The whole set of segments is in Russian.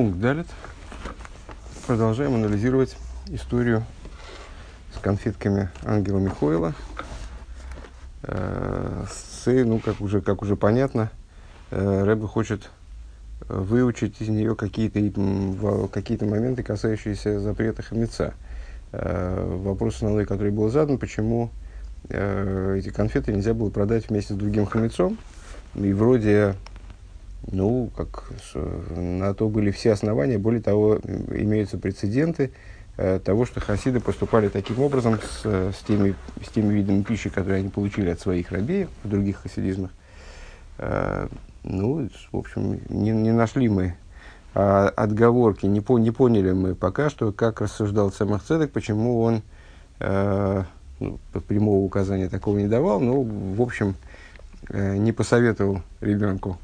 Пункт далит. Продолжаем анализировать историю с конфетками ангела Михоила. Э, с, ну, как уже, как уже понятно, э, Рэбе хочет выучить из нее какие-то, какие-то моменты, касающиеся запрета хамеца. Э, вопрос основной, который был задан, почему эти конфеты нельзя было продать вместе с другим хамецом. И вроде ну, как на то были все основания. Более того, имеются прецеденты э, того, что хасиды поступали таким образом с, с, теми, с теми видами пищи, которые они получили от своих рабеев в других хасидизмах. Э, ну, в общем, не, не нашли мы а, отговорки, не, по, не поняли мы пока что, как рассуждал Цемах Цедек, почему он э, ну, прямого указания такого не давал, но, в общем, э, не посоветовал ребенку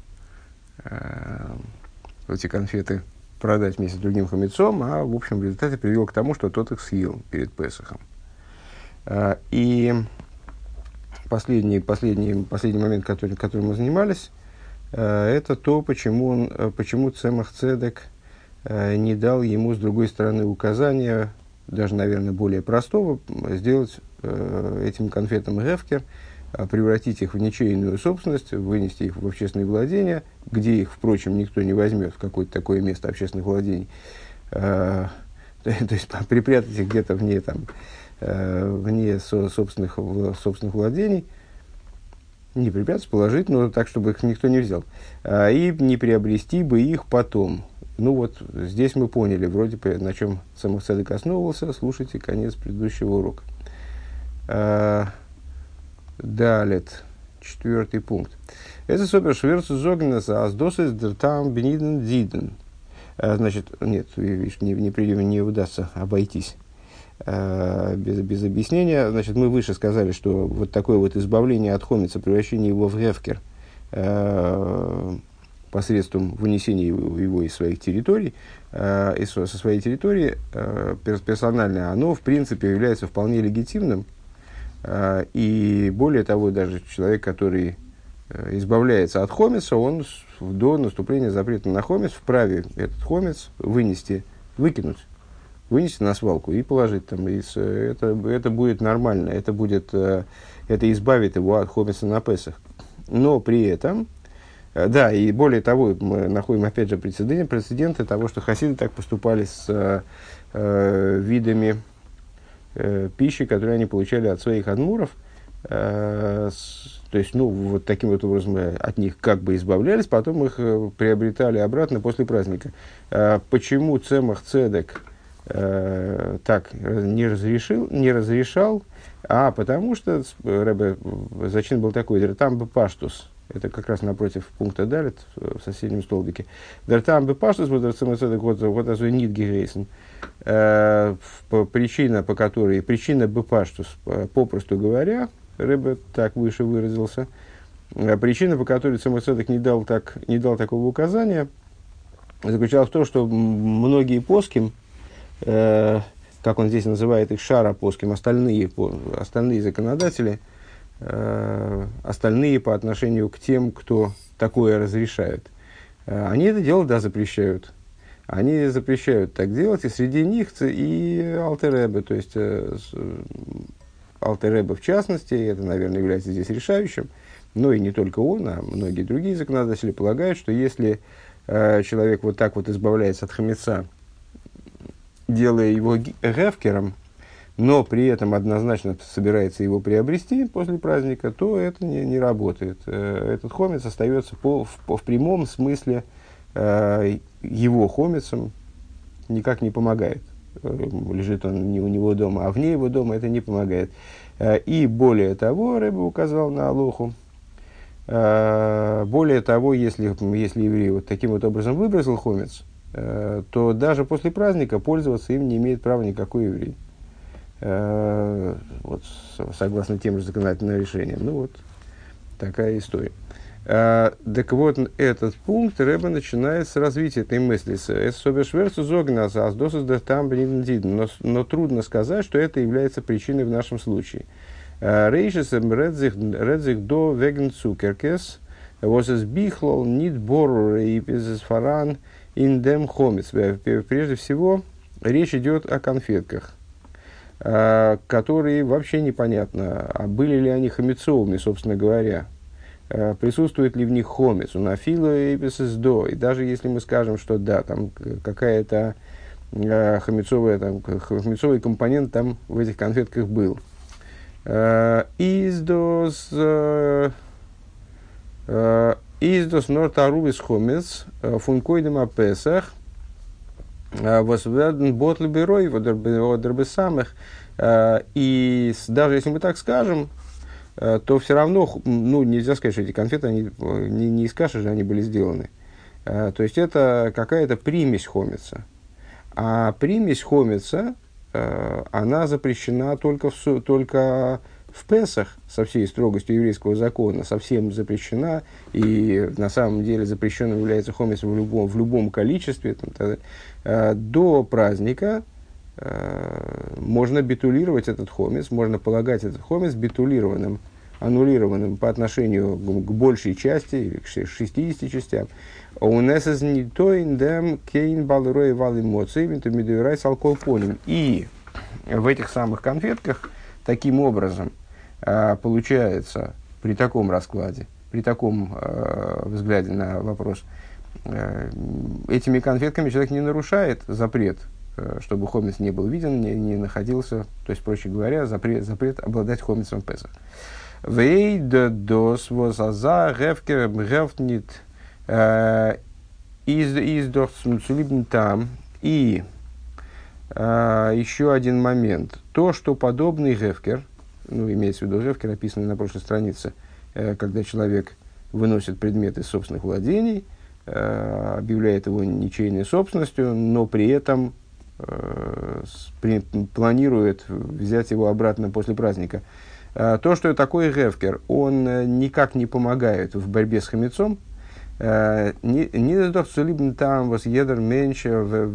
эти конфеты продать вместе с другим хамецом, а в общем в результате привел к тому, что тот их съел перед Песохом. Э, и последний, последний, последний момент, который, которым мы занимались, э, это то, почему, он, э, почему Цемах Цедек э, не дал ему с другой стороны указания, даже, наверное, более простого, сделать э, этим конфетам а, превратить их в ничейную собственность, вынести их в общественное владение, где их, впрочем, никто не возьмет в какое-то такое место общественных владений. А, то есть припрятать их где-то вне, там, а, вне собственных, собственных владений, не припрятать, положить, но так, чтобы их никто не взял. И не приобрести бы их потом. Ну вот, здесь мы поняли, вроде бы, на чем Самохцедек основывался. Слушайте конец предыдущего урока. Далит, четвертый пункт. Это супер шверцу зогнеса аздосис дертам бениден диден. А, значит, нет, не, не, не удастся обойтись а, без, без объяснения. Значит, мы выше сказали, что вот такое вот избавление от хомица, превращение его в гефкер а, посредством вынесения его, его из своих территорий, из, со своей территории, персональное, оно, в принципе, является вполне легитимным, и более того, даже человек, который э, избавляется от хомица, он до наступления запрета на хомец вправе этот хомец вынести, выкинуть, вынести на свалку и положить там. И это, это будет нормально, это, будет, э, это избавит его от хомица на Песах. Но при этом, э, да, и более того, мы находим опять же прецеденты, прецеденты того, что хасиды так поступали с э, видами э, пищи, которую они получали от своих адмуров. Э, с, то есть, ну, вот таким вот образом мы от них как бы избавлялись, потом их э, приобретали обратно после праздника. Э, почему Цемах Цедек э, так не разрешил, не разрешал? А потому что Рэбе, зачин был такой, там бы паштус, это как раз напротив пункта Далит, в соседнем столбике. Дартам бы паштус, вот вот вот это нит гейсен. Э, причина, по которой, причина бепаштус, попросту говоря, Рэбе так выше выразился, э, причина, по которой Самоцедек не дал, так, не дал такого указания, заключалась в том, что многие поским, э, как он здесь называет их, шара поским, остальные, остальные законодатели, э, остальные по отношению к тем, кто такое разрешает, э, они это дело, да, запрещают. Они запрещают так делать, и среди них и Алтеребе, то есть э, Алтеребе в частности, это, наверное, является здесь решающим, но и не только он, а многие другие законодатели полагают, что если э, человек вот так вот избавляется от хамеца, делая его гефкером, но при этом однозначно собирается его приобрести после праздника, то это не, не работает. Э, этот хомец остается по, в, в прямом смысле э, его хомицем никак не помогает. Э, лежит он не у него дома, а вне его дома это не помогает. Э, и более того, Рэба указал на Алоху, более того, если, если еврей вот таким вот образом выбросил хомец, то даже после праздника пользоваться им не имеет права никакой еврей. Вот, согласно тем же законодательным решениям. Ну вот, такая история. А, так вот, этот пункт Рэба начинает с развития этой мысли. Но, но трудно сказать, что это является причиной в нашем случае. А, Рейшес редзих до веген цукеркес, was es bichlol nit borur и фаран индем хомец. Прежде всего, речь идет о конфетках, которые вообще непонятно, а были ли они хомецовыми, собственно говоря. Присутствует ли в них хомец, у нафила и до. И даже если мы скажем, что да, там какая-то хомецовая, там, хомецовый компонент там в этих конфетках был. Издос Издос нортарувис хомец функойдем апесах восверден ботл берой водербы самых. И даже если мы так скажем, то все равно, ну, нельзя сказать, что эти конфеты, они, не, не из каши же они были сделаны. То есть, это какая-то примесь хомица. А примесь хомица, она запрещена только в, только в Песах со всей строгостью еврейского закона совсем запрещена, и на самом деле запрещенным является хомис в любом, в любом количестве, там, тогда, э, до праздника э, можно битулировать этот хомис, можно полагать этот хомис битулированным, аннулированным по отношению к, к большей части, или к 60 частям. У нас из не то индем кейн балрой вал эмоций, И в этих самых конфетках таким образом а, получается при таком раскладе, при таком э, взгляде на вопрос, э, этими конфетками человек не нарушает запрет, э, чтобы хомец не был виден, не, не находился, то есть, проще говоря, запрет, запрет обладать хомецом Песах. Вейда дос возаза гевкер гевтнит из из там и еще один момент. То, что подобный гевкер – ну, имеется в виду Ревкер, описанный на прошлой странице, э, когда человек выносит предмет из собственных владений, э, объявляет его ничейной собственностью, но при этом э, планирует взять его обратно после праздника. То, что такой Ревкер, он никак не помогает в борьбе с хамецом, не либо там вас едер меньше в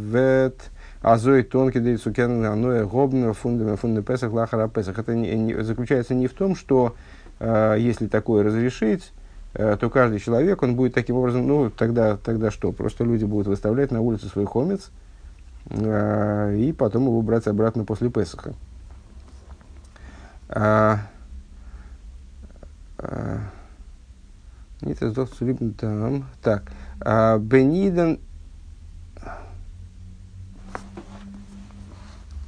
Азой тонкий да цукен аноэ гобна фундаме фунды песах лахара песах. Это не, не, заключается не в том, что э, если такое разрешить, э, то каждый человек, он будет таким образом, ну, тогда, тогда что? Просто люди будут выставлять на улице свой хомец, э, и потом его брать обратно после Песаха. А, а, нет, там. Так. А, Бениден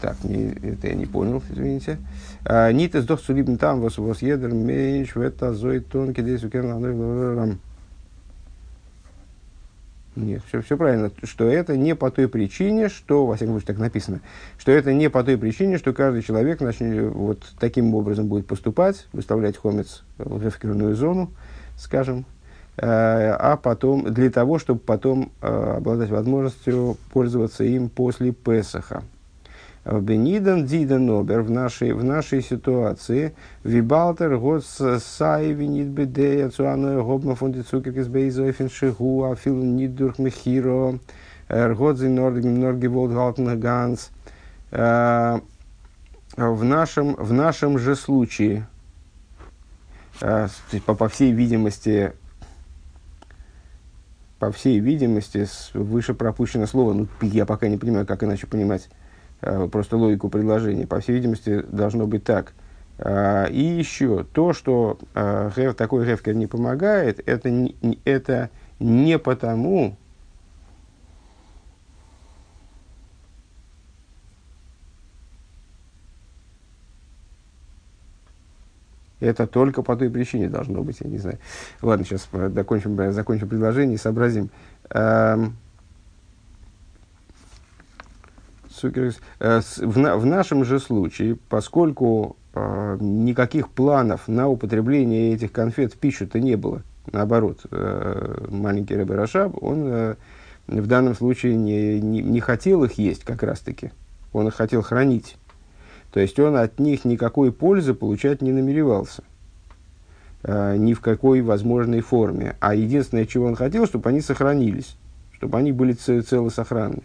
Так, не, это я не понял, извините. А, Нит из дохцу либн там, вас вас едер меньш, в это зой тонкий, здесь у нет, все, все правильно, что это не по той причине, что, во всяком случае, так написано, что это не по той причине, что каждый человек начнет вот таким образом будет поступать, выставлять хомец в реферную зону, скажем, э, а потом, для того, чтобы потом э, обладать возможностью пользоваться им после Песаха. Бенидан Диден Обер в нашей, в нашей ситуации. Вибалтер год сай винит бедея цуану гобма цукеркис бейзойфен шигу афил нидурх мехиро. Ргодзи норги норги волдгалтен ганс в нашем, в нашем же случае, по, по всей видимости, по всей видимости, выше пропущено слово, ну, я пока не понимаю, как иначе понимать. Э, просто логику предложения. По всей видимости, должно быть так. А, и еще то, что э, такой ревкер не помогает, это не, это не потому, Это только по той причине должно быть, я не знаю. Ладно, сейчас закончим, закончим предложение и сообразим. Эм, Э, в, нашем же случае, поскольку э, никаких планов на употребление этих конфет в пищу-то не было, наоборот, э, маленький Рэбе Рашаб, он в данном случае не, не, не хотел их есть как раз-таки, он их хотел хранить. То есть он от них никакой пользы получать не намеревался. Ни в какой возможной форме. А единственное, чего он хотел, чтобы они сохранились, чтобы они были целы сохранны.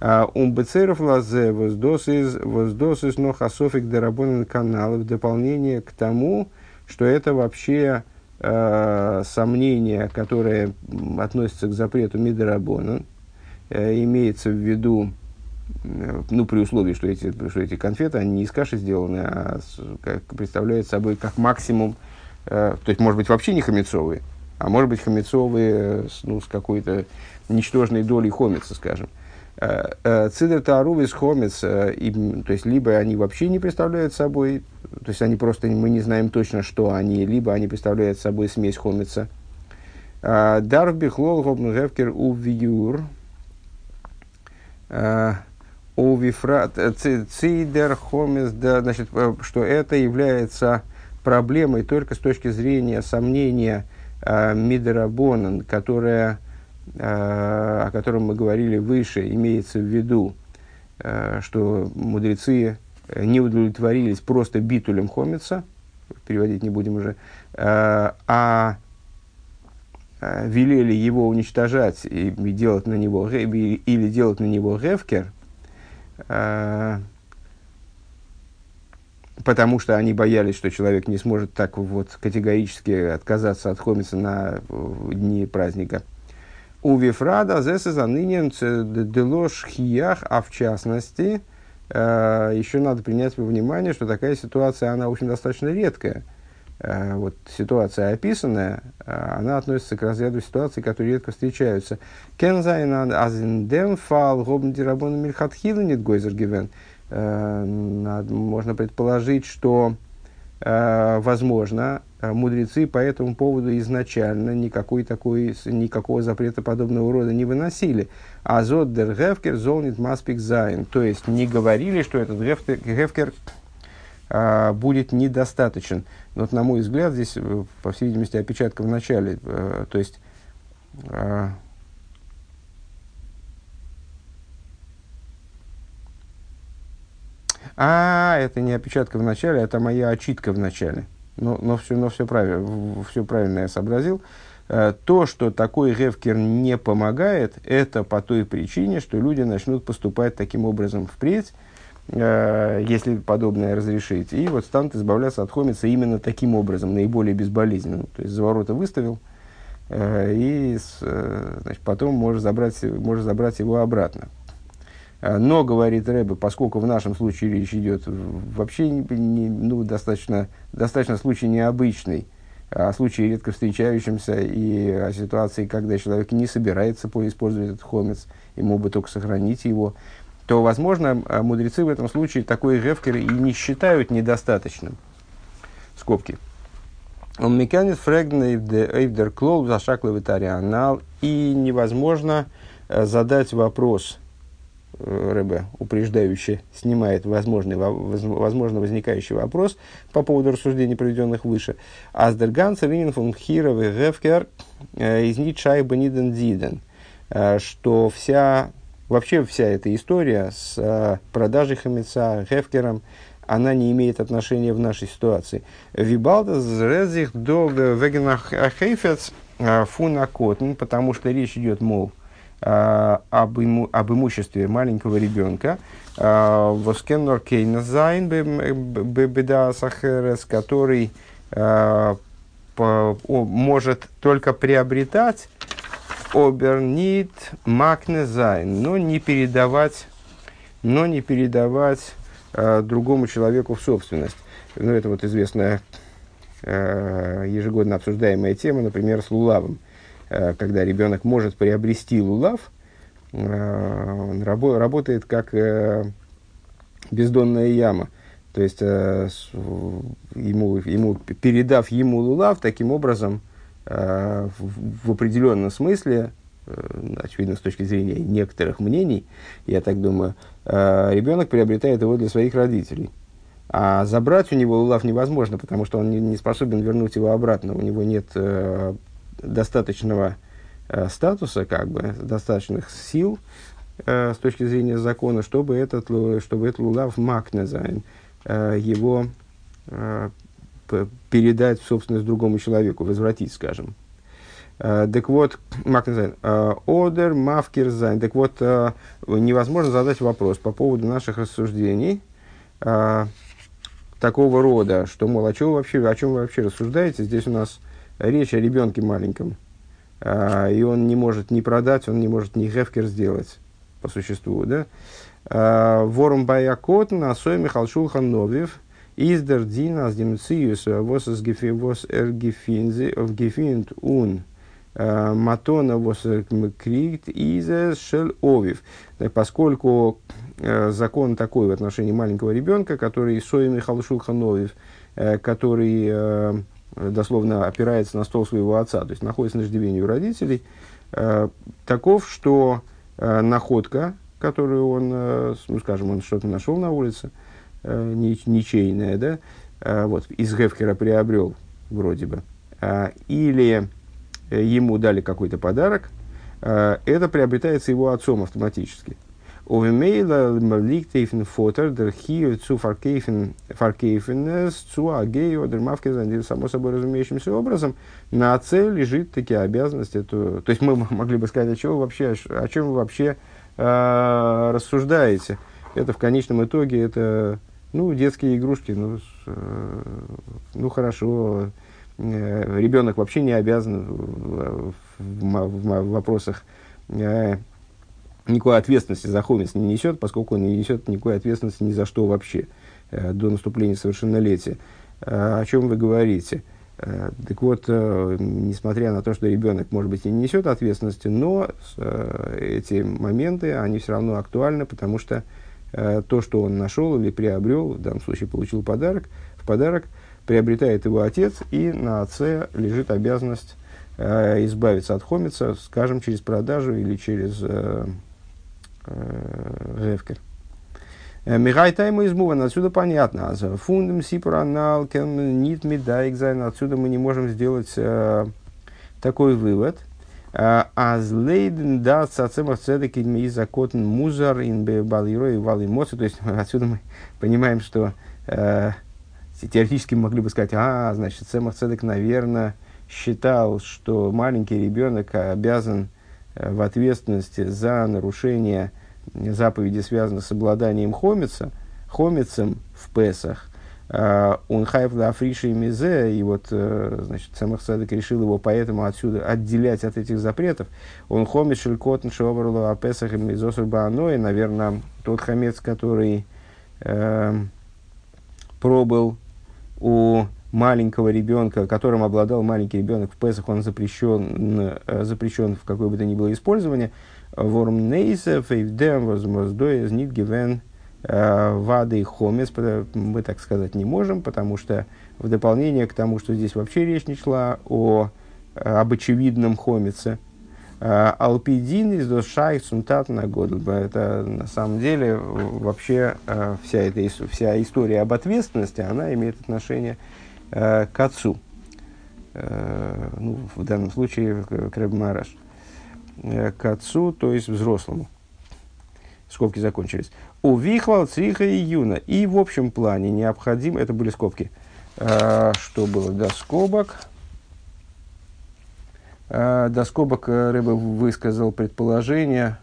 Умбецеров лазе воздосис но хасофик дерабонен канал в дополнение к тому, что это вообще э, сомнение, которое относится к запрету Мидерабона, имеется в виду, ну, при условии, что эти, что эти конфеты, они не из каши сделаны, а как, представляют собой как максимум, то есть, может быть, вообще не хамецовые, а может быть, хамецовые ну, с какой-то ничтожной долей хомица, скажем. Цидер Таару из хомец, то есть, либо они вообще не представляют собой, то есть, они просто, мы не знаем точно, что они, либо они представляют собой смесь хомица – Дарв бихлол гобн гевкер увиюр. Увифрат цидер хомес, да, значит, что это является проблемой только с точки зрения сомнения э, Мидерабонан, которая, э, о котором мы говорили выше, имеется в виду, э, что мудрецы не удовлетворились просто битулем хомица, переводить не будем уже, э, а Э, велели его уничтожать и делать на него, или делать на него гевкер, э, потому что они боялись, что человек не сможет так вот категорически отказаться от хомица на дни праздника. У Вифрада зеса занынен делош хиях, а в частности, э, еще надо принять во внимание, что такая ситуация, она, общем, достаточно редкая – Э, вот ситуация описанная, э, она относится к разряду ситуаций, которые редко встречаются. Кензайн азиндем фал гобн дирабон мильхатхила нет гойзер гивен. Э, можно предположить, что, возможно, мудрецы по этому поводу изначально никакой такой, никакого запрета подобного рода не выносили. אַז אָט דער הפקר זאָל ניט מספיק זיין. То есть, не говорили, что этот гефкер а, будет недостаточен. Вот, на мой взгляд, здесь, э, по всей видимости, опечатка в начале. А, то есть, а, а, это не опечатка в начале, это моя очитка в начале. Но, но, все, но все, правильно, все правильно я сообразил. То, что такой ревкер не помогает, это по той причине, что люди начнут поступать таким образом впредь, Э, если подобное разрешить, и вот станут избавляться от хомица именно таким образом, наиболее безболезненным. То есть за ворота выставил, э, и э, значит, потом можешь забрать, можешь забрать его обратно. Но, говорит Рэбе, поскольку в нашем случае речь идет вообще не, не, ну, достаточно, достаточно случай необычный, о случае редко встречающемся и о ситуации, когда человек не собирается использовать этот хомец, ему бы только сохранить его, то, возможно, а, мудрецы в этом случае такой гефкер и не считают недостаточным. Скобки. Он меканит фрегнейвдер клоу зашаклый анал и невозможно э, задать вопрос, э, РБ упреждающий снимает возможный, возможно возникающий вопрос по поводу рассуждений, проведенных выше. Аздерган царинин фон хиров и гефкер э, из ничай баниден диден, что вся Вообще вся эта история с э, продажей хамеца, хефкером, она не имеет отношения в нашей ситуации. Вибалда зрезих до вегенах хейфец э, фуна котн, потому что речь идет, мол, э, об, иму, об имуществе маленького ребенка. Э, וואָס קען נאָר קונה זיין בדעת אחרת, который может только приобретать אָבער ניט מקנה זיין, но не передавать, но не передавать э, другому человеку в собственность. Ну, это вот известная э, ежегодно обсуждаемая тема, например, с лулавом. Э, когда ребенок может приобрести лулав, э, работает как э, бездонная яма. То есть, э, ему, ему, передав ему лулав, таким образом, Э, в, определенном смысле, э, очевидно, с точки зрения некоторых мнений, я так думаю, э, ребенок приобретает его для своих родителей. А забрать у него лулав невозможно, потому что он не, способен вернуть его обратно. У него нет э, достаточного э, статуса, как бы, достаточных сил э, с точки зрения закона, чтобы этот, чтобы этот лулав макнезайн, э, его э, передать в собственность другому человеку, возвратить, скажем. Э, так вот, Макнезайн, э, Одер, Мавкирзайн. Так вот, э, невозможно задать вопрос по поводу наших рассуждений такого рода, что, мол, о чем, вообще, о чем вы вообще рассуждаете? Здесь у нас речь о ребенке маленьком. и он не может ни продать, он не может ни гефкер сделать по существу, да? Ворум Баякотн, Асой Михал Шулхан Новев, Издер Дин, Аздемциюс, Вос Эргефинт Ун, Матона Вос Кригт, Изе Шел Овив. Поскольку закон такой в отношении маленького ребенка, который Сой Михал Шулхан Новев, который дословно опирается на стол своего отца, то есть находится на ждивении у родителей, таков, что находка, которую он, э, ну, скажем, он что-то нашел на улице, э, ничейное, да, э, вот, из Гефкера приобрел, вроде бы, или ему дали какой-то подарок, это приобретается его отцом автоматически. Овемейла ликтейфен фотер дер хио цу фаркейфен фаркейфенес цу агею дермавке само собой разумеющимся образом на отце лежит такие обязанности. Эту, то есть мы могли бы сказать, о чем вообще, о чем вы вообще э, рассуждаете. Это в конечном итоге это ну, детские игрушки, ну, э, ну хорошо, э, ребенок вообще не обязан в, в, в, в вопросах э, никакой ответственности за хомец не несет, поскольку он не несет никакой ответственности ни за что вообще э, до наступления совершеннолетия. Э, о чем вы говорите? Э, так вот, несмотря на то, что ребенок, может быть, и не несет ответственности, но эти моменты, они все равно актуальны, потому что то, что он нашел или приобрел, в данном случае получил подарок, в подарок приобретает его отец, и на отце лежит обязанность избавиться от хомица, скажем, через продажу или через э, э, Э, Михай тайма из Муван, отсюда понятно. А фундам сипранал нит медайкзайн, отсюда мы не можем сделать э, такой вывод. Э, Аз лейден да цацемах цедек и закотен музар ин балиро и вал эмоции. То есть отсюда мы понимаем, что э, теоретически мы могли бы сказать, а, значит, Цемах Цедек, наверное, считал, что маленький ребенок обязан в ответственности за нарушение заповеди связаны с обладанием хомица, хомицем в Песах, а, он хайф да африши и мизе, и вот, э, значит, Самах Садок решил его поэтому отсюда отделять от этих запретов. Он хомец шелькотн о Песах и мизосур бааной, наверное, тот хамец, который э, пробыл у маленького ребенка, которым обладал маленький ребенок в Песах, он запрещен, э, запрещен в какое бы то ни было использование – Ворм нейсев и вдем возмоздоез нит гивен э, вады и хомес, мы так сказать не можем, потому что в дополнение к тому, что здесь вообще речь не шла о, э, об очевидном хомице, Алпидин из Дошай Сунтат на год. Это на самом деле вообще вся эта вся история об ответственности, она имеет отношение к отцу. Ну, в данном случае к Рэб Э, к отцу, то есть взрослому. Скобки закончились. У Вихлал, Цриха и Юна. И в общем плане необходимо, это были скобки, а, что было до скобок. А, до скобок э, Рыба высказал предположение,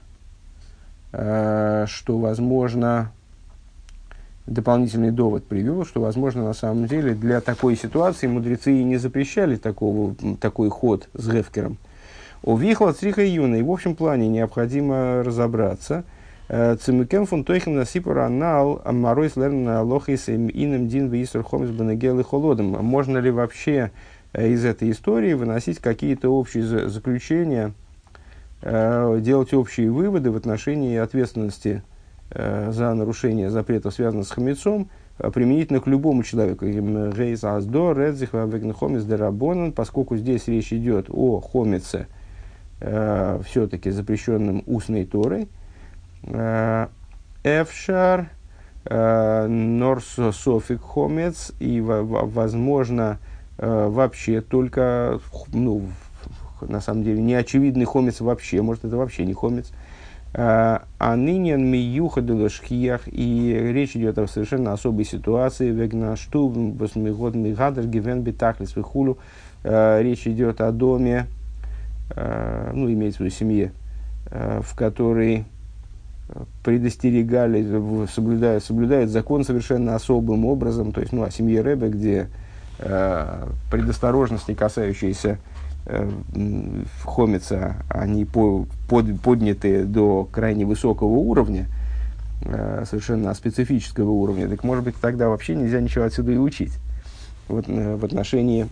что возможно, дополнительный довод привел, что, возможно, на самом деле для такой ситуации мудрецы и не запрещали такого, такой ход с Гефкером. У Вихла Цриха Юна. И в общем плане необходимо разобраться. Э, Цимукен фун тойхен на сипура нал амаройс лерн лохис иным дин висур хомис банагел и холодом. Можно ли вообще э, из этой истории выносить какие-то общие заключения, э, делать общие выводы в отношении ответственности за нарушение запретов, связанных с хамецом, применительно к любому человеку. Рейс аздо, редзих, хомис дерабонан, поскольку здесь речь идет о хомице – э, все-таки запрещенным устной Торой. Э, Эфшар, э, Норсо Софик Хомец, и, возможно, э, вообще только, ну, на самом деле, неочевидный хомец вообще, может, это вообще не хомец. А ныне миюха шхиях, и речь идет о совершенно особой ситуации, вегнашту, восьмигод мигадр, гивен битахлис вихулю. Речь идет о доме, Э, ну, имеется в виду семье, э, в которой предостерегали, соблюдают, соблюдают закон совершенно особым образом, то есть, ну, о семье Рэбе, где э, предосторожности, касающиеся хомица, они по, под, подняты до крайне высокого уровня, совершенно специфического уровня, так может быть тогда вообще нельзя ничего отсюда и учить вот, в отношении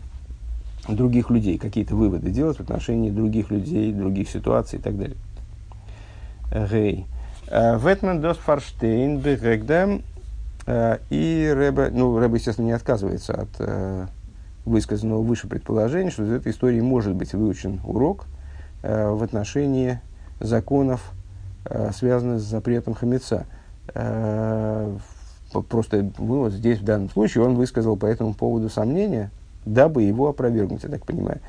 других людей, какие-то выводы делать в отношении других людей, других ситуаций и так далее. Гей. Ветман дос фарштейн бегегдем. И Рэбе, ну, Рэбе, естественно, не отказывается от э, высказанного выше предположения, что из этой истории может быть выучен урок э, в отношении законов, э, связанных с запретом хамеца. Э, просто ну, вот здесь, в данном случае, он высказал по этому поводу сомнения, дабы его опровергнуть, я так понимаю.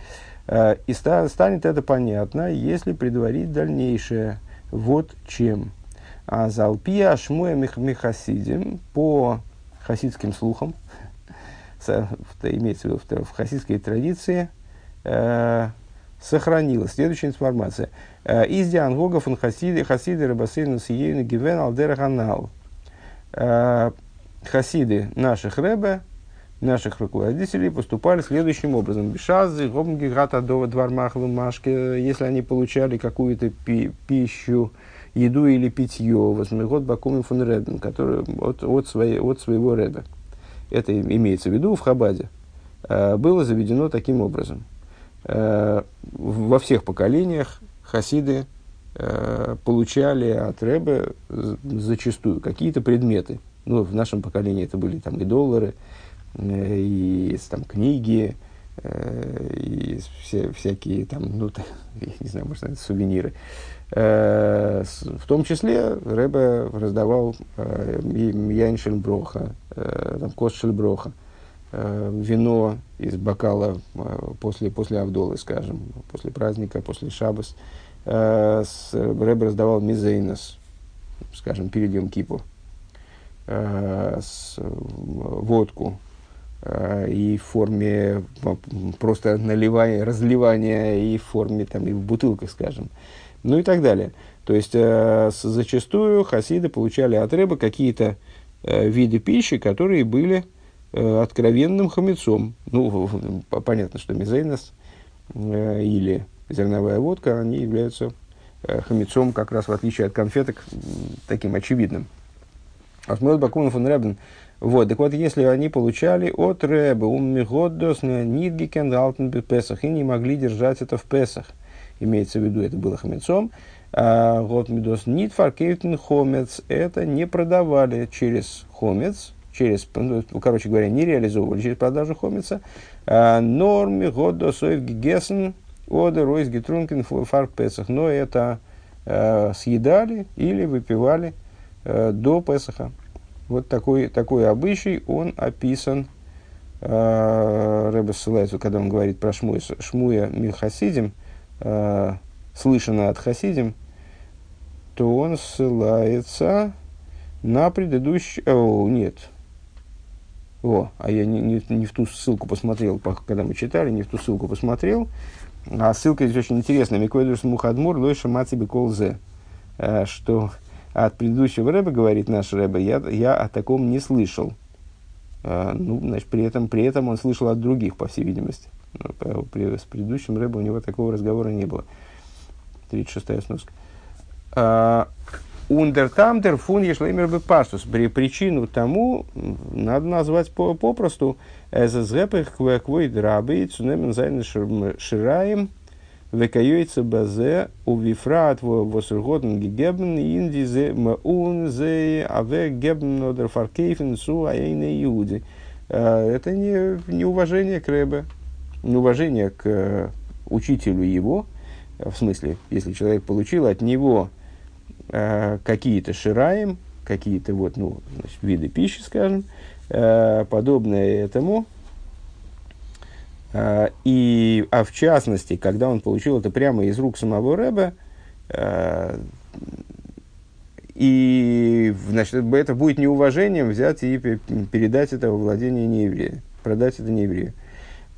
Э, и ста, станет это понятно, если предварить дальнейшее. Вот чем. А залпия шмуя михасидим по хасидским слухам, имеется в виду в хасидской традиции, э, сохранилась следующая информация. Э, Из диангогов он хасиды, хасиды рабасейну сиейну гивен алдера канал. Э, хасиды наших рэбе, наших руководителей поступали следующим образом. Бешазы, гомги, гата, дова, двармахлу, машки, если они получали какую-то пи- пищу, еду или питье, возмегот бакуми фон рэбен, который от, от, своей, от своего рэба. Это имеется в виду в Хабаде. Э, было заведено таким образом. Э, во всех поколениях хасиды э, получали от рэба зачастую какие-то предметы. Ну, в нашем поколении это были там и доллары, и там книги, и все, всякие там, ну, я не знаю, может, это сувениры. Э, в том числе Рэбе раздавал э, Яйн Шельброха, э, там, Кост Шельброха, вино из бокала после, после Авдолы, скажем, после праздника, после Шабас. Рэбе раздавал Мизейнос, скажем, перед Йом Кипу, водку, и в форме просто наливания, разливания, и в форме, там, и в бутылках, скажем ну и так далее. То есть, э, зачастую хасиды получали от рыбы какие-то э, виды пищи, которые были э, откровенным хамецом. Ну, понятно, что мезейнос э, или зерновая водка, они являются э, хамецом как раз в отличие от конфеток, таким очевидным. Асмуэл Бакунов фон Ребен. Вот, так вот, если они получали от Рэбе, уммигоддос, нидгикен, алтен Песах, и не могли держать это в Песах – имеется в виду, это было хамецом. Вот медос нитфар кейтен хомец, это не продавали через хомец, через, ну, короче говоря, не реализовывали через продажу хомеца. Норми годо соев гигесен, ода ройс гитрункен фар песах. Но это э, съедали или выпивали до Песаха. Вот такой, такой обычай, он описан, э, Рэбе ссылается, когда он говорит про Шмуя, Шмуя Михасидим, э, слышано от Хасидим, то он ссылается на предыдущий... О, нет. О, а я не, не, не в ту ссылку посмотрел, когда мы читали, не в ту ссылку посмотрел. А ссылка здесь очень интересная. Микведус Мухадмур Лойша Маци Колзе. Э, что от предыдущего рэба, говорит наш рэба, я, я о таком не слышал. Э, ну, значит, при этом, при этом он слышал от других, по всей видимости. С предыдущим рыбой у него такого разговора не было. 36-я сноска. Ундертамдер фун ешлеймер бы пастус. Причину тому надо назвать попросту эзэзгэпэх квэквой драбы цунемен зайны шираем векаюйца базе у вифрат восерготен гегебен инди зе маун зе аве гебен одер фаркейфен су аэйне иуди. Это не, не уважение к Рэбе, неуважение к э, учителю его, в смысле, если человек получил от него э, какие-то шираем, какие-то вот, ну, значит, виды пищи, скажем, э, подобное этому, э, и, а в частности, когда он получил это прямо из рук самого Рэба, э, и значит, это будет неуважением взять и передать это во владение нееврея, продать это нееврею.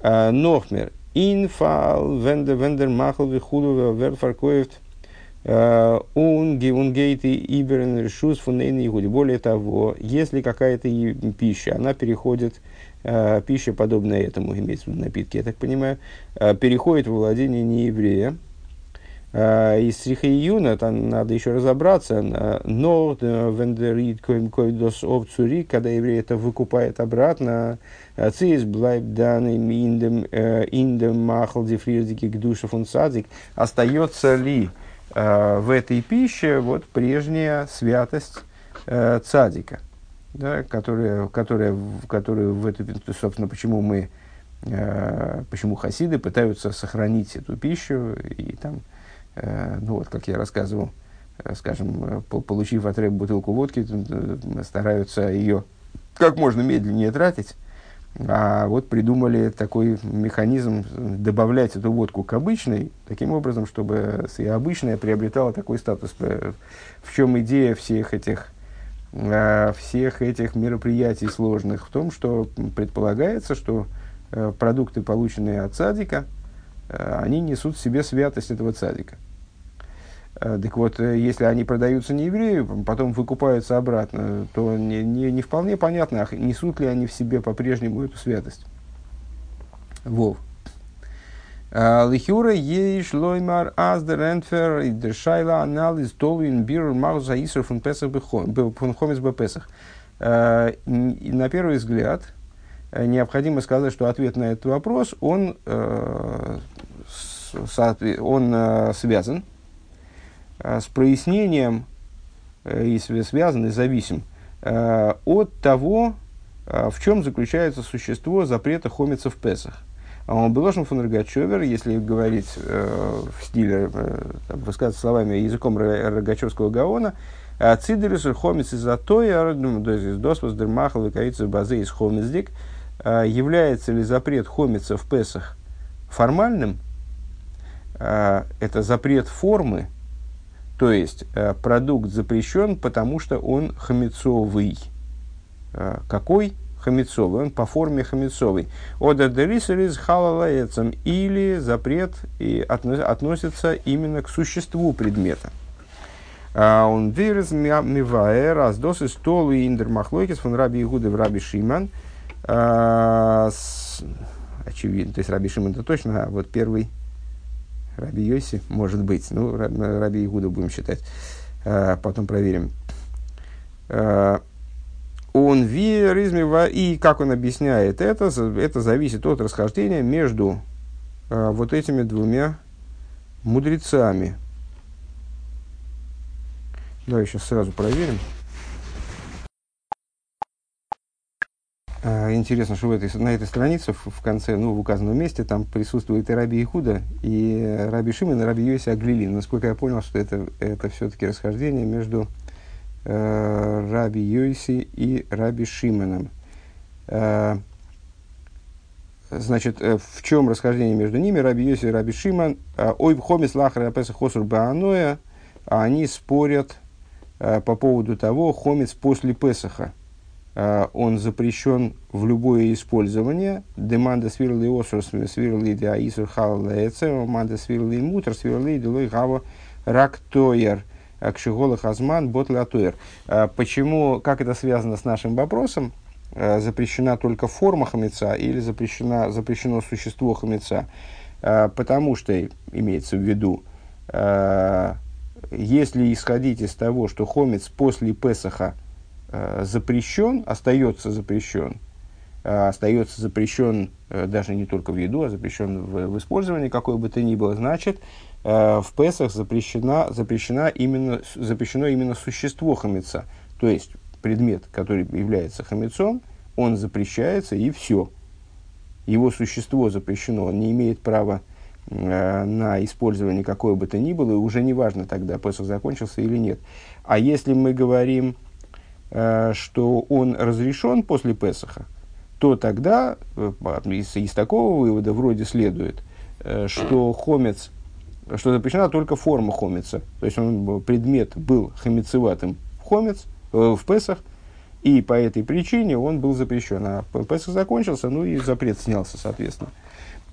Э, Нохмер. Инфал, вендер, вендер, махл, вихуду, верфаркоев, э, ун, геунгейт и иберен решус фунейн игуди. Более того, если какая-то пища, она переходит э, пища, подобная этому, имеется в виду напитки, я так понимаю, переходит в владение нееврея. Э, из Срихиюна, там надо еще разобраться, но вендерит койдос овцури, когда еврей это выкупает обратно, цис блайб данный индем индем махал дифрирдики к душе фунсадик, остается ли в этой пище вот прежняя святость цадика? да, которая, которая, которую в эту, собственно, почему мы, э, почему хасиды пытаются сохранить эту пищу и там, э, ну вот, как я рассказывал, э, скажем, э, по, получив от рэба бутылку водки, э, стараются ее как можно медленнее тратить, а вот придумали такой механизм добавлять эту водку к обычной, таким образом, чтобы и обычная приобретала такой статус. Э, в чем идея всех этих Э, всех этих мероприятий сложных в том, что предполагается, что э, продукты, полученные от садика, э, они несут в себе святость этого садика. Так вот, если они продаются не еврею, потом выкупаются обратно, то не, не, не вполне понятно, несут ли они в себе по-прежнему эту святость. Вов. Лихюра ейш лоймар аз дер энтфер и дер шайла анализ толвин бир мауза исер фун песах фун хомис бепесах. На первый взгляд, необходимо сказать, что ответ на этот вопрос, он, он связан с прояснением и связан и зависим от того, в чем заключается существо запрета хомица в Песах. А он Белошин фон Рогачевер, если говорить э, в стиле, э, высказывать словами языком Рогачевского Гаона, «А Цидерис хомис из атоя, ну, доспас дермахал и базы из хомиздик, э, является ли запрет хомица в Песах формальным, это запрет формы, то есть продукт запрещен, потому что он хомецовый. Какой? хамецовый, он по форме хамецовый. Ода дерисерис халалаецам, или запрет и относится именно к существу предмета. А он вирус миваэ раздосы столу и индер махлойкис фон раби Игуды в раби Шиман. А, очевидно, то есть раби Шиман это точно, а вот первый раби Йоси может быть. Ну, раби Игуда будем считать. А, потом проверим он виризмива, и как он объясняет это, это зависит от расхождения между а, вот этими двумя мудрецами. Давай сейчас сразу проверим. Интересно, что в этой, на этой странице в, конце, ну, в указанном месте, там присутствует и Раби Ихуда, и Раби Шимон, и Раби Йоси Аглилин. Насколько я понял, что это, это все-таки расхождение между Э, Раби Йойси и Раби Шимоном. Э, значит, э, в чем расхождение между ними? Раби Йоси и Раби Шимон. Ой, в хомис лахара песах хосур бааноя. Они спорят по поводу того, хомец после Песаха. Он запрещен в любое использование. Деманда свирли осур свирли де аисур халлеце, манда свирли мутер, свирли делой гава рактоер. Кшигола Хазман Ботлатуэр. А почему, как это связано с нашим вопросом? А, запрещена только форма хамеца или запрещена, запрещено существо хамеца? Потому что, имеется в виду, если исходить из того, что хомец после Песаха запрещен, остается запрещен, остается запрещен даже не только в еду, а запрещен в, в использовании какой бы то ни было, значит, Э, в Песах запрещена, запрещена именно, запрещено именно существо хамеца. То есть предмет, который является хамецом, он запрещается и все. Его существо запрещено, он не имеет права э, на использование какое бы то ни было, и уже не важно тогда, Песах закончился или нет. А если мы говорим, э, что он разрешен после Песаха, то тогда э, из, из такого вывода вроде следует, э, что хомец что запрещена только форма хомица. То есть он, предмет был хомицеватым в хомец, э, в Песах, и по этой причине он был запрещен. А Песах закончился, ну и запрет снялся, соответственно.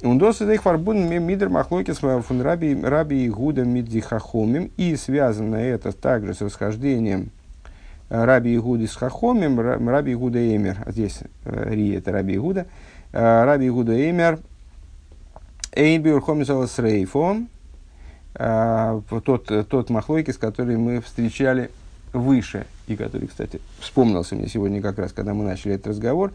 Он досит их фарбун мидр махлокис фун раби, раби гуда мидзи хахомим. И связано это также с расхождением Раби Игуды с Хахомим, Раби Игуда Эмер. Здесь Ри это Раби Игуда. Раби Игуда Эмер. Эйбиур Хомисалас Рейфо. Тот, тот махлойкис, который мы встречали выше, и который, кстати, вспомнился мне сегодня как раз, когда мы начали этот разговор.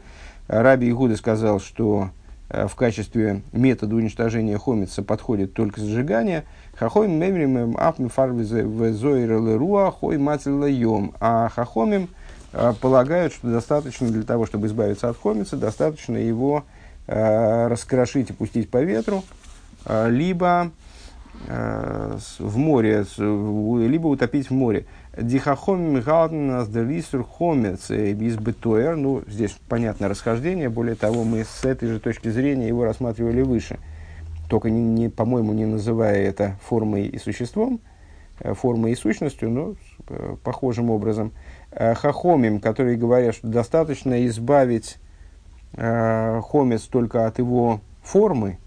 Раби Игуда сказал, что Э, в качестве метода уничтожения хомица подходит только сжигание. Хахомим мемрим апми фарвизойрелы руа хой мацелайом. А хахомим э, полагают, что достаточно для того, чтобы избавиться от хомица, достаточно его э, раскрошить и пустить по ветру, либо в море, либо утопить в море. Дихахом Михалтен Аздерисур Хомец без Бетуэр. Ну, здесь понятно расхождение. Более того, мы с этой же точки зрения его рассматривали выше. Только, не, не, по-моему, не называя это формой и существом, э, формой и сущностью, но э, похожим образом. Э, хахомим, которые говорят, что достаточно избавить хомец только от его формы,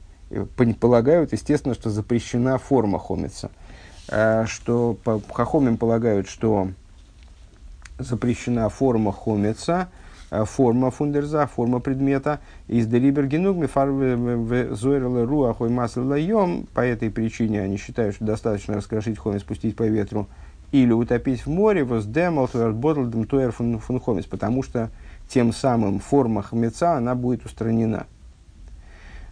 полагают, естественно, что запрещена форма хомица – Э, что по хохомим полагают, что запрещена форма хомица, э, форма фундерза, форма предмета, из делибергенугми фарве зойрела руа хой лайом. По этой причине они считают, что достаточно раскрошить хомец, спустить по ветру или утопить в море, воздемал ботлдем туэр фун хомец, потому что тем самым форма хомеца, она будет устранена.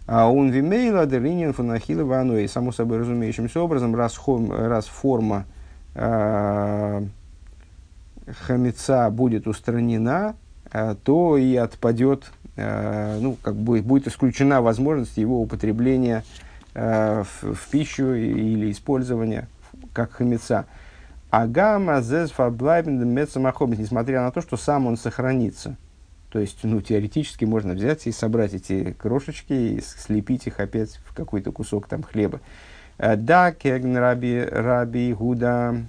А он вимейла деринин фанахила вану. И само собой разумеющимся образом, раз, хом, раз форма э, хамеца будет устранена, э, то и отпадет, э, ну, как бы будет исключена возможность его употребления э, в, в пищу или использования как хамеца. Агама зез фаблайбен несмотря на то, что сам он сохранится. То есть, ну, теоретически можно взять и собрать эти крошечки и слепить их опять в какой-то кусок там хлеба. Э, да, кегн раби, раби Гуда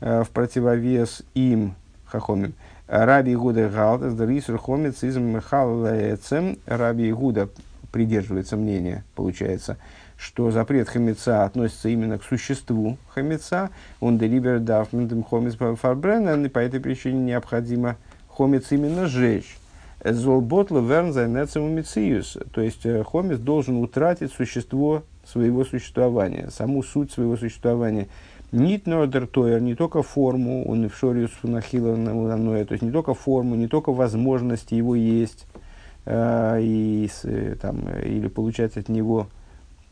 э, в противовес им хахомим. Раби Гуда галдас рисур хомец из мхалецем. Раби Гуда придерживается мнения, получается, что запрет хамеца относится именно к существу хамеца. Он делибер дафментем хомец фарбренен, и по этой причине необходимо хомец именно сжечь. Золботла верн зайнецем То есть э, хомис должен утратить существо своего существования, саму суть своего существования. Нит нодертойер, не только форму, он и в шориус фунахила то есть не только форму, не только возможности его есть, э, и, с, там, или получать от него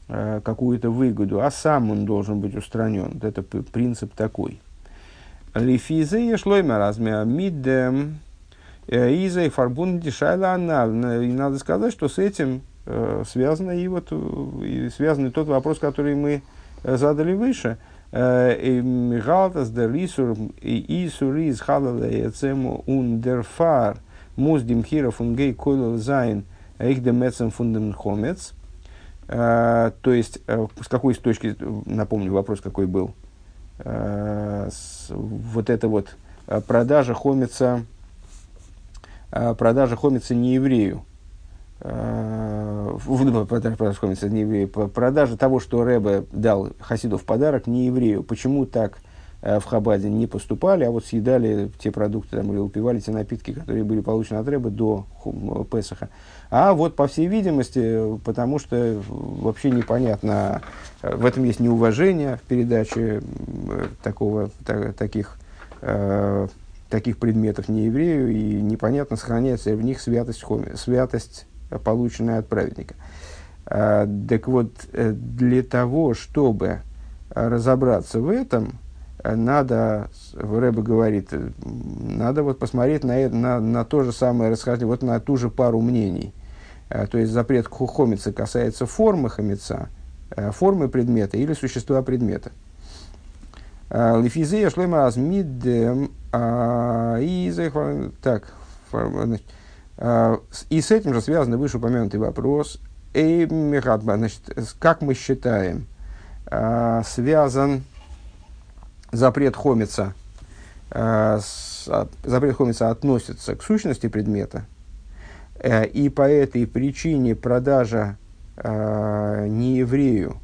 э, какую-то выгоду, а сам он должен быть устранен. Вот это принцип такой. Лифизе шлойма размя мидем Э, Иза и Фарбун Дишайла Анал. И надо сказать, что с этим э, связано и вот и связан тот вопрос, который мы э, задали выше. Мигалтас дер Исур и Исур из Халалеецему ун дер Фар Муздим Хиров ун Гей Койлел Зайн их демецем фундам хомец. То есть, с какой точки, напомню, вопрос какой был. Вот это вот продажа хомица Э, продажа хомица не еврею. Э, продажа, продажа того, что Рэбе дал Хасиду в подарок, не еврею. Почему так э, в Хабаде не поступали, а вот съедали те продукты там, или упивали те напитки, которые были получены от Рэбе до Песаха. А вот, по всей видимости, потому что вообще непонятно, в этом есть неуважение в передаче такого, так, таких таких предметов не еврею, и непонятно, сохраняется в них святость, святость полученная от праведника. А, так вот, э, для того, чтобы разобраться в этом, надо, Рэбе говорит, надо вот посмотреть на, на, на то же самое расхождение, вот на ту же пару мнений. А, то есть запрет хомица касается формы хомица, э, формы предмета или существа предмета. А, Лифизея шлема азмидем и так, а, и с этим же связан вышеупомянутый вопрос. Значит, как мы считаем, связан запрет хомица, запрет хомица относится к сущности предмета, э, и по этой причине продажа не еврею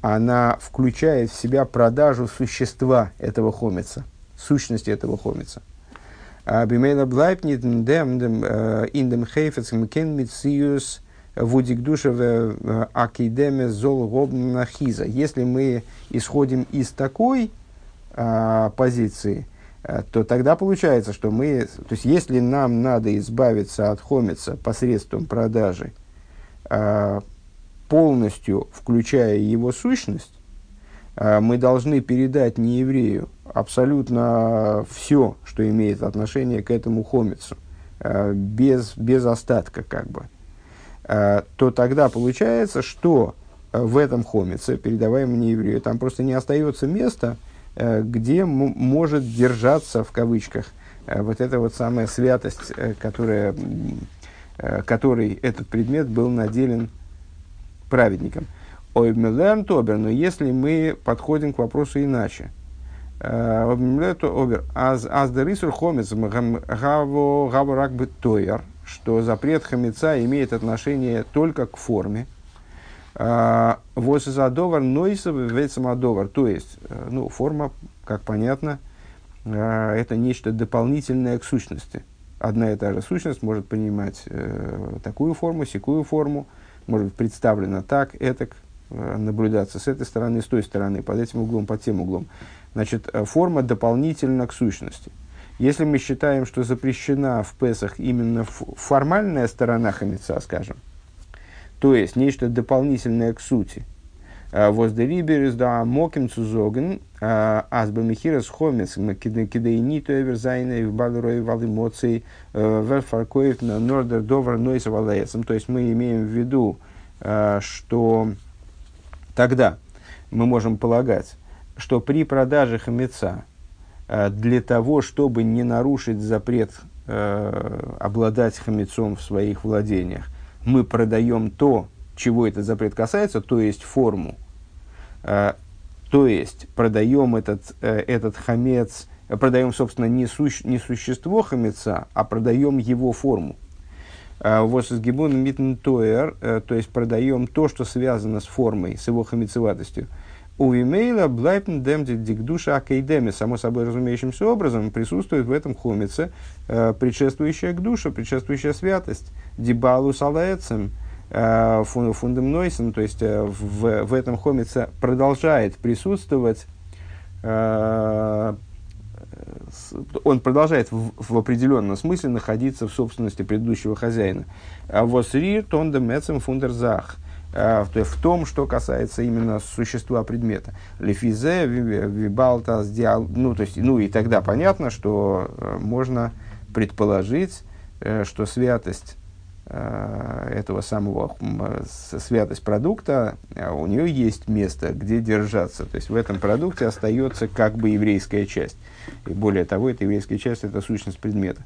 она включает в себя продажу существа этого хомица, сущности этого хомица. Бимейла блайпнит дем индем хейфец мкен митсиус вудик душа в акидеме зол нахиза. Если мы исходим из такой позиции, то тогда получается, что мы, то есть если нам надо избавиться от хомица посредством продажи, полностью включая его сущность, мы должны передать нееврею абсолютно все, что имеет отношение к этому хомицу, а, без, без остатка как бы, а, то тогда получается, что в этом хомице, передаваемом нееврею, там просто не остается места, где может держаться, в кавычках, вот эта вот самая святость, которая, которой этот предмет был наделен праведником. Ойбмелерн тобер, но если мы подходим к вопросу иначе. Э, тобер, аз дерисур хомец гаво рак бы тойер, что запрет хамеца имеет отношение только к форме. Э, Восизадовар нойсов вецамадовар, то есть, э, ну, форма, как понятно, это нечто дополнительное к сущности. Одна и та же сущность может принимать такую форму, секую форму, может быть представлена так, этак, Э, наблюдаться с этой стороны, с той стороны, под этим углом, под тем углом. Значит, э, форма дополнительна к сущности. Если мы считаем, что запрещена в Песах именно формальная сторона хамеца, скажем, то есть нечто дополнительное к сути, э, воздериберис да моким цузоген, азбамихирас хомец, кидейни то эверзайна в балерой вал эмоций, верфаркоев на нордер довар нойса То есть мы имеем в виду, что Тогда мы можем полагать, что при продаже хамеца э, для того, чтобы не нарушить запрет э, обладать хамецом в своих владениях, мы продаем то, чего этот запрет касается, то есть форму. Э, то есть продаем этот, этот хамец, продаем, собственно, не, суще, не существо хамеца, а продаем его форму. Э, вот с гибун митнтоер, э, то есть продаем то, что связано с формой, с его хамицеватостью. У имейла блайпн демди дикдуша акейдеми, само собой разумеющимся образом, присутствует в этом хомице э, предшествующая к душе, предшествующая святость, дибалу салаэцем, фундам нойсен, то есть в, в этом хомице продолжает присутствовать он продолжает в, в определенном смысле находиться в собственности предыдущего хозяина. А вот рир тонда мецем фундерзах есть в том, что касается именно существа предмета. Лефизе, вибалта, ну, то есть, ну и тогда понятно, что э, можно предположить, э, что святость э, этого самого, святость продукта, у нее есть место, где держаться. То есть в этом продукте остается как бы еврейская часть. И более того, эта еврейская часть – это сущность предмета.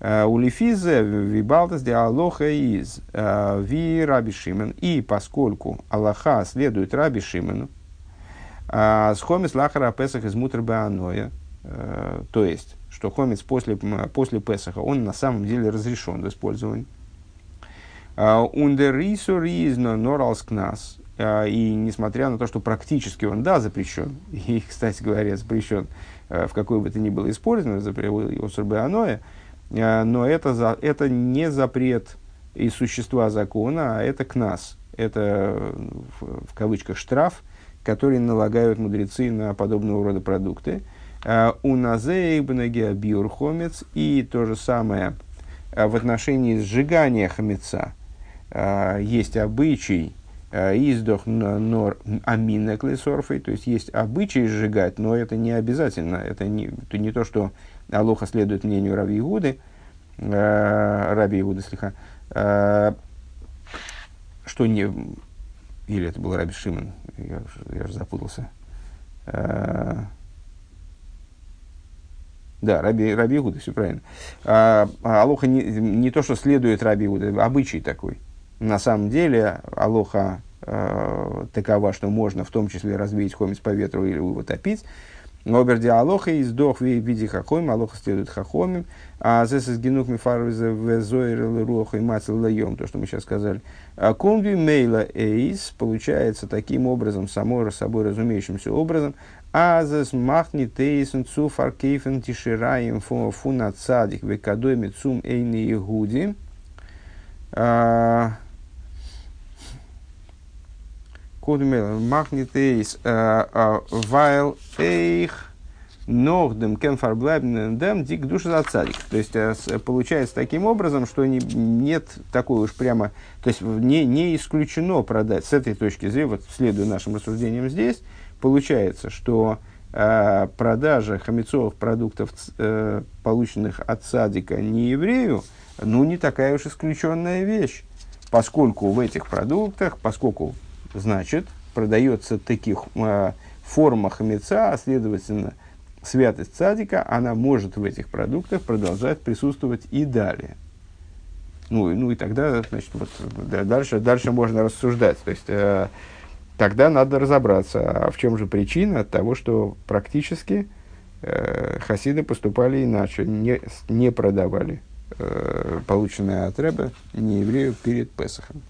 Э, Улифизе вибалтас де алоха из э, ви раби Шимен. И поскольку Аллаха следует раби Шимену, э, с хомис лахара Песах из мутр бааноя, то есть, что хомец после, после Песаха, он на самом деле разрешен в использовании. Ундерису ризно норалскнас. И несмотря на то, что практически он, да, запрещен, и, кстати говоря, запрещен Э, в какой бы то ни было использовано, аное, э, но это, за, это не запрет из существа закона, а это к нас. Это, в, в кавычках, штраф, который налагают мудрецы на подобного рода продукты. У назеибнагия биурхомец и то же самое в отношении сжигания хамеца. Есть обычай, издох нор амина клесорфой, то есть есть обычай сжигать, но это не обязательно, это не, это не то, что Алоха следует мнению Раби Игуды, э, Раби Игуды слегка, э, что не, или это был Раби Шимон, я, я же запутался. Э, да, Раби, Раби Игуда, все правильно. А, а Алоха не, не то, что следует Раби Игуда, обычай такой – на самом деле Алоха э, такова, что можно в том числе развеять хомец по ветру или его топить. Оберди алоха и сдох в виде хахомим, алоха следует хахомим, а здесь из генух мифарвиза в зоир и мацел лайом, то, что мы сейчас сказали. А кумби мейла эйс получается таким образом, само собой разумеющимся образом, а здесь махни тейсен цу фаркейфен тишираем фуна цадик векадой мецум эйни игуди. А, Махнитейс Вайл Эйх Нордем Кемфарблайбнен Дем Дик Душа за царик. То есть э, получается таким образом, что не, нет такой уж прямо, то есть не, не исключено продать с этой точки зрения, вот следуя нашим рассуждениям здесь, получается, что э, продажа хамецовых продуктов, э, полученных от садика не еврею, ну не такая уж исключенная вещь, поскольку в этих продуктах, поскольку значит, продается таких э, формах меца, а следовательно, святость цадика, она может в этих продуктах продолжать присутствовать и далее. Ну, ну и тогда, значит, вот, да, дальше, дальше можно рассуждать. То есть, э, тогда надо разобраться, а в чем же причина того, что практически э, хасиды поступали иначе, не, не продавали э, полученное от Рэба не еврею перед Песохом.